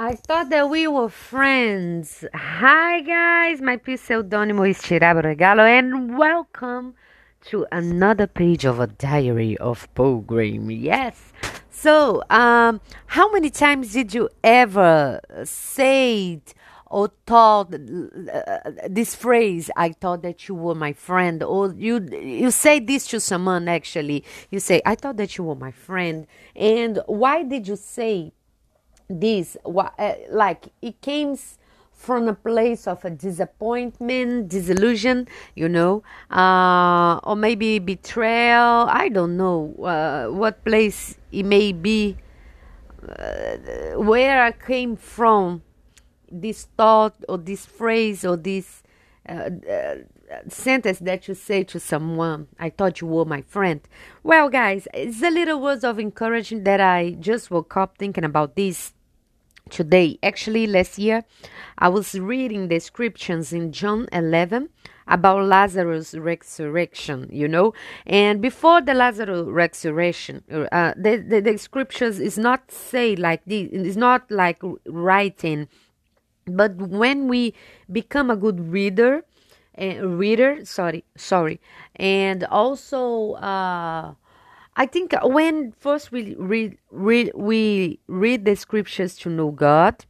I thought that we were friends. Hi, guys. My pseudonimo is Chirabo Regalo, and welcome to another page of a diary of Pilgrim. Yes. So, um, how many times did you ever say or thought uh, this phrase? I thought that you were my friend, or you you say this to someone. Actually, you say, "I thought that you were my friend," and why did you say? This uh, like it came from a place of a disappointment disillusion you know uh, or maybe betrayal i don't know uh, what place it may be uh, where i came from this thought or this phrase or this uh, uh, sentence that you say to someone i thought you were my friend. Well guys it's a little words of encouragement that i just woke up thinking about this today. Actually, last year I was reading the scriptures in John 11 about Lazarus' resurrection, you know. And before the Lazarus resurrection, uh, the, the, the scriptures is not say like this, it's not like writing. But when we become a good reader, uh, reader, sorry, sorry, and also uh, I think uh, when first we read, read we read the scriptures to know God,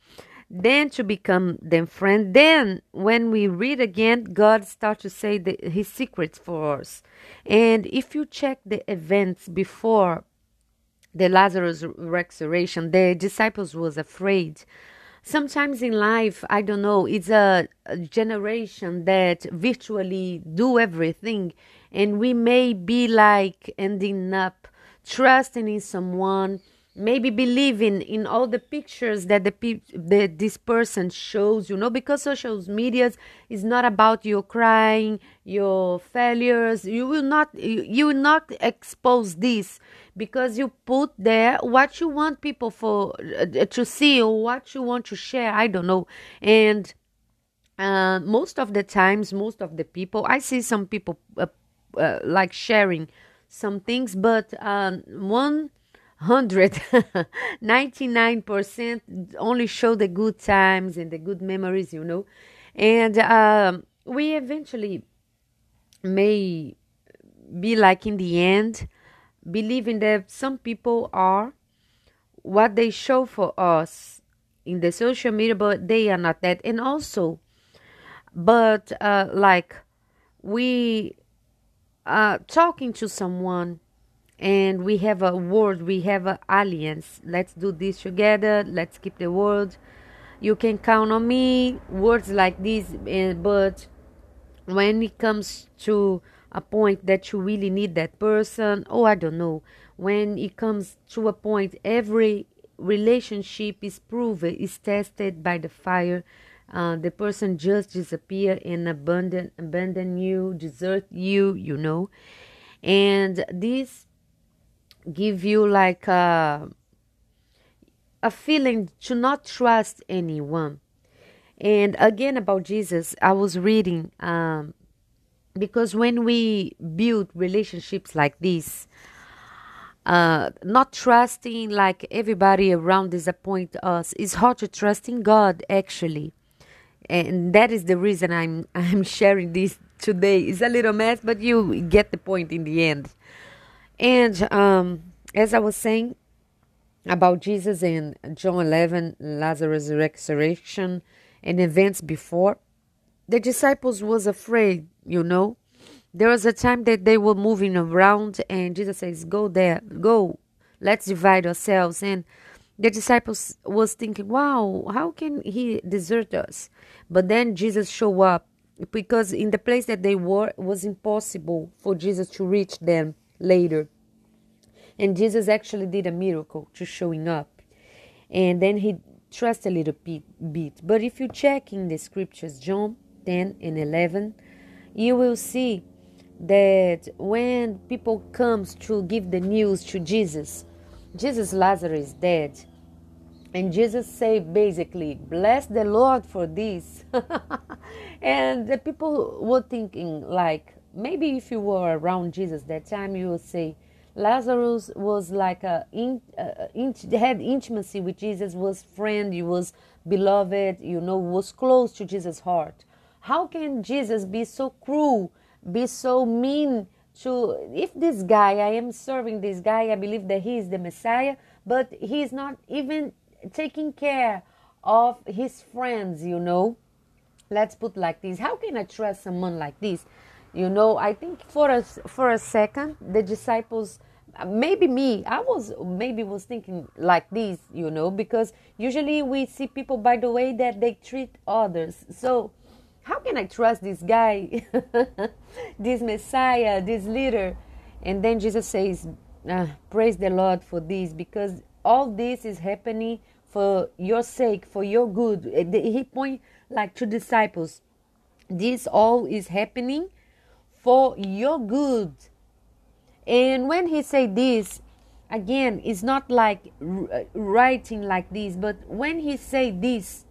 then to become them friend. Then when we read again, God starts to say the, His secrets for us. And if you check the events before the Lazarus resurrection, the disciples was afraid. Sometimes in life, I don't know, it's a, a generation that virtually do everything and we may be like ending up trusting in someone maybe believing in all the pictures that the pe- that this person shows you know because social media is not about your crying your failures. You will not you, you will not expose this because you put there what you want people for uh, to see or what you want to share. I don't know. And uh, most of the times most of the people i see some people uh, uh, like sharing some things, but um, 199% only show the good times and the good memories, you know. And um, we eventually may be like in the end, believing that some people are what they show for us in the social media, but they are not that. And also, but uh, like we uh, talking to someone and we have a word, we have an alliance. Let's do this together. Let's keep the word. You can count on me. Words like this, uh, but when it comes to a point that you really need that person, oh, I don't know. When it comes to a point, every relationship is proven, is tested by the fire uh, the person just disappear and abandon abandon you desert you you know. And this give you like a, a feeling to not trust anyone. And again about jesus i was reading um, because when we build relationships like this uh, not trusting like everybody around disappoint us it's hard to trust in god actually and that is the reason I'm I'm sharing this today. It's a little mess, but you get the point in the end. And um, as I was saying about Jesus in John 11, Lazarus' resurrection, and events before, the disciples was afraid. You know, there was a time that they were moving around, and Jesus says, "Go there, go. Let's divide ourselves." And the disciples was thinking, "Wow, how can he desert us?" But then Jesus show up because in the place that they were it was impossible for Jesus to reach them later. And Jesus actually did a miracle to showing up. And then he trust a little bit. But if you check in the scriptures, John 10 and 11, you will see that when people comes to give the news to Jesus, Jesus Lazarus is dead and Jesus said basically, bless the Lord for this. and the people were thinking like, maybe if you were around Jesus that time, you would say, Lazarus was like a uh, had intimacy with Jesus, was friend, he was beloved, you know, was close to Jesus' heart. How can Jesus be so cruel, be so mean to if this guy I am serving this guy, I believe that he is the Messiah, but he is not even taking care of his friends, you know. Let's put like this. How can I trust someone like this? You know, I think for a for a second the disciples maybe me i was maybe was thinking like this you know because usually we see people by the way that they treat others so how can i trust this guy this messiah this leader and then jesus says ah, praise the lord for this because all this is happening for your sake for your good he point like to disciples this all is happening for your good and when he said this, again, it's not like uh, writing like this, but when he said this,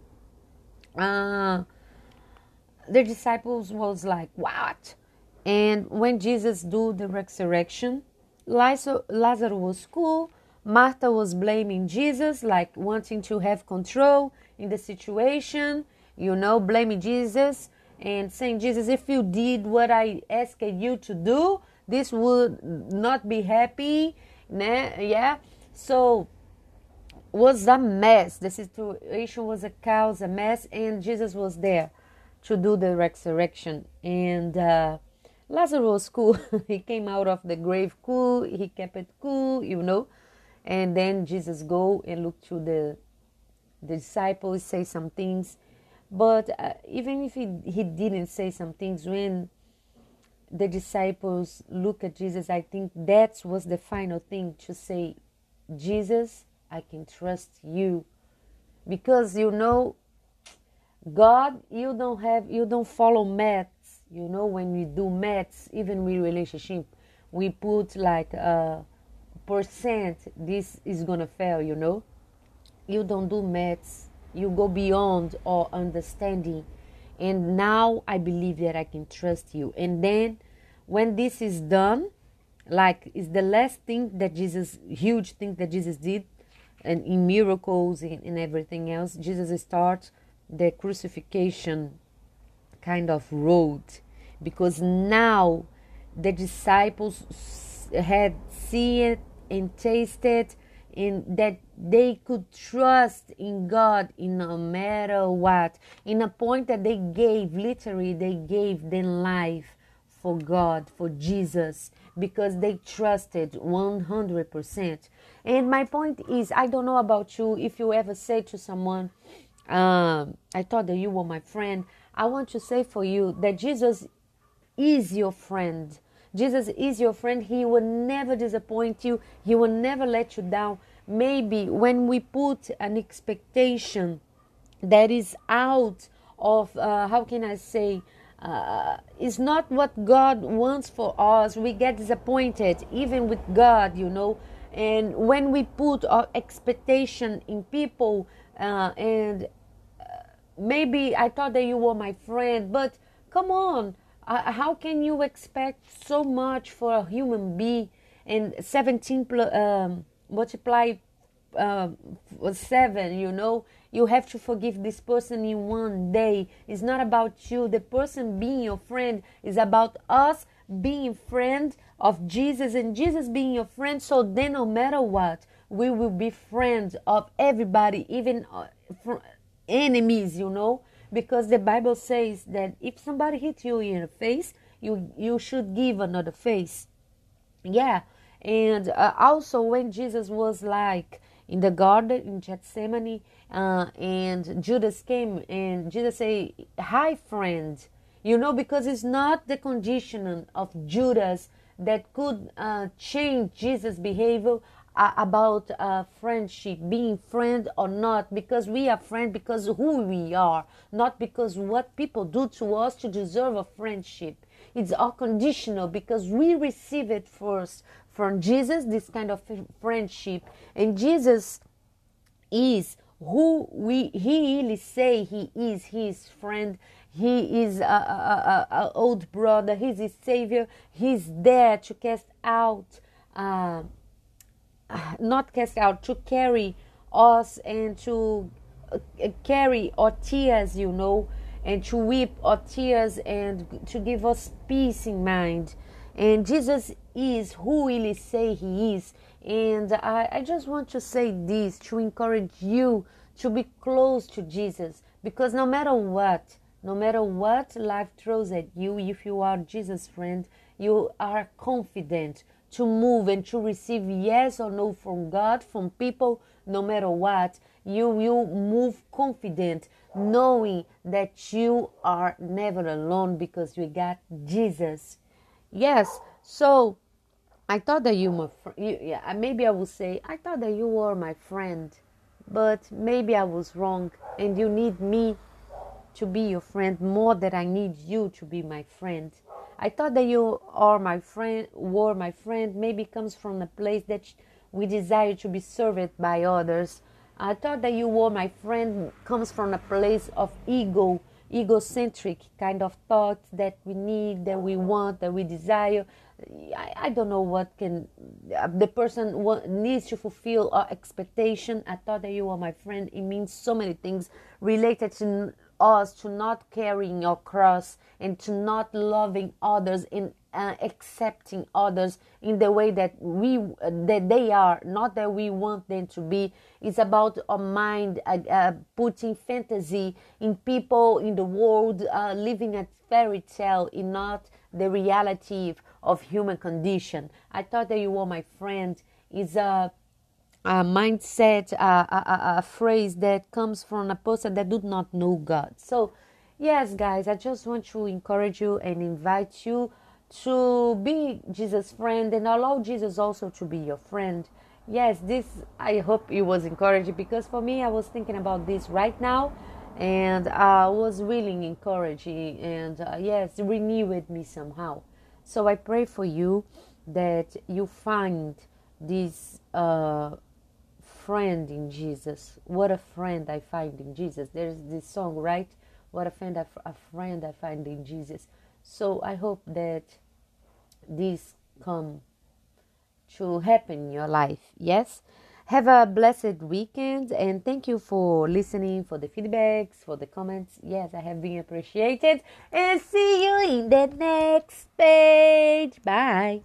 uh, the disciples was like, "What?" And when Jesus do the resurrection, Lazarus was cool. Martha was blaming Jesus, like wanting to have control in the situation, you know, blaming Jesus and saying, Jesus, if you did what I asked you to do, this would not be happy. Yeah. So was a mess. The situation was a chaos a mess and jesus was there to do the resurrection. And uh, lazarus was cool he came out of the grave cool he kept it cool you know and then jesus go and look to the, the disciples say some things but uh, even if he, he didn't say some things when the disciples look at Jesus, I think that was the final thing to say, Jesus, I can trust you. Because you know, God, you don't have, you don't follow maths. You know, when we do maths, even with relationship, we put like a percent, this is gonna fail, you know. You don't do maths. You go beyond our understanding and now I believe that I can trust you. And then when this is done, like is the last thing that Jesus, huge thing that Jesus did, and in miracles and, and everything else, Jesus starts the crucifixion kind of road because now the disciples had seen and tasted in that they could trust in God in no matter what. In a point that they gave, literally, they gave their life for God, for Jesus, because they trusted 100%. And my point is, I don't know about you, if you ever say to someone, um, I thought that you were my friend, I want to say for you that Jesus is your friend Jesus is your friend. He will never disappoint you. He will never let you down. Maybe when we put an expectation that is out of, uh, how can I say, uh, is not what God wants for us, we get disappointed, even with God, you know. And when we put our expectation in people, uh, and uh, maybe I thought that you were my friend, but come on, uh, how can you expect so much for a human being and 17 um, multiply uh, 7 you know? You have to forgive this person in one day. It's not about you. The person being your friend is about us being friend of jesus and jesus being your friend. So then no matter what we will be friends of everybody even uh, enemies you know because the Bible says that if somebody hits you in the face, you you should give another face. Yeah, and uh, also when Jesus was like in the garden in Gethsemane, uh, and Judas came and Jesus say, "Hi, friend," you know, because it's not the condition of Judas that could uh, change Jesus' behavior uh, about uh, friendship, being friend or not, because we are friend because who we are, not because what people do to us to deserve a friendship. It's unconditional because we receive it first from Jesus, this kind of friendship, and Jesus is who we he really say he is. His friend. He is a, a, a, a old brother. He's his savior. He's there to cast out uh, not cast out, to carry us and to uh, carry our tears, you know, and to weep our tears and to give us peace in mind. And Jesus is who He say He is. And I, I just want to say this to encourage you to be close to Jesus because no matter what, no matter what life throws at you, if you are Jesus' friend, you are confident to move and to receive yes or no from God, from people, no matter what. You will move confident, knowing that you are never alone because you got Jesus. Yes, so I thought that you were, you, yeah, maybe I would say, I thought that you were my friend, but maybe I was wrong and you need me to be your friend more than I need you to be my friend. I thought that you are my friend, were my friend, maybe comes from a place that we desire to be served by others. I thought that you were my friend comes from a place of ego, egocentric kind of thoughts that we need, that we want, that we desire. I, I don't know what can the person needs to fulfill our expectation. I thought that you were my friend. It means so many things related to us to not carrying your cross and to not loving others and uh, accepting others in the way that we uh, that they are not that we want them to be. It's about our mind uh, uh putting fantasy in people in the world uh, living a fairy tale in not the reality of human condition. I thought that you were my friend. Is a a mindset, a, a, a, phrase that comes from a person that do not know God. So, yes, guys, I just want to encourage you and invite you to be Jesus' friend and allow Jesus also to be your friend. Yes, this I hope it was encouraging because for me, I was thinking about this right now and I was really encouraging and uh, yes, renewed me somehow. So I pray for you that you find this. Uh, friend in Jesus. What a friend I find in Jesus. There's this song, right? What a friend, a friend I find in Jesus. So I hope that this come to happen in your life. Yes. Have a blessed weekend and thank you for listening, for the feedbacks, for the comments. Yes, I have been appreciated. And see you in the next page. Bye.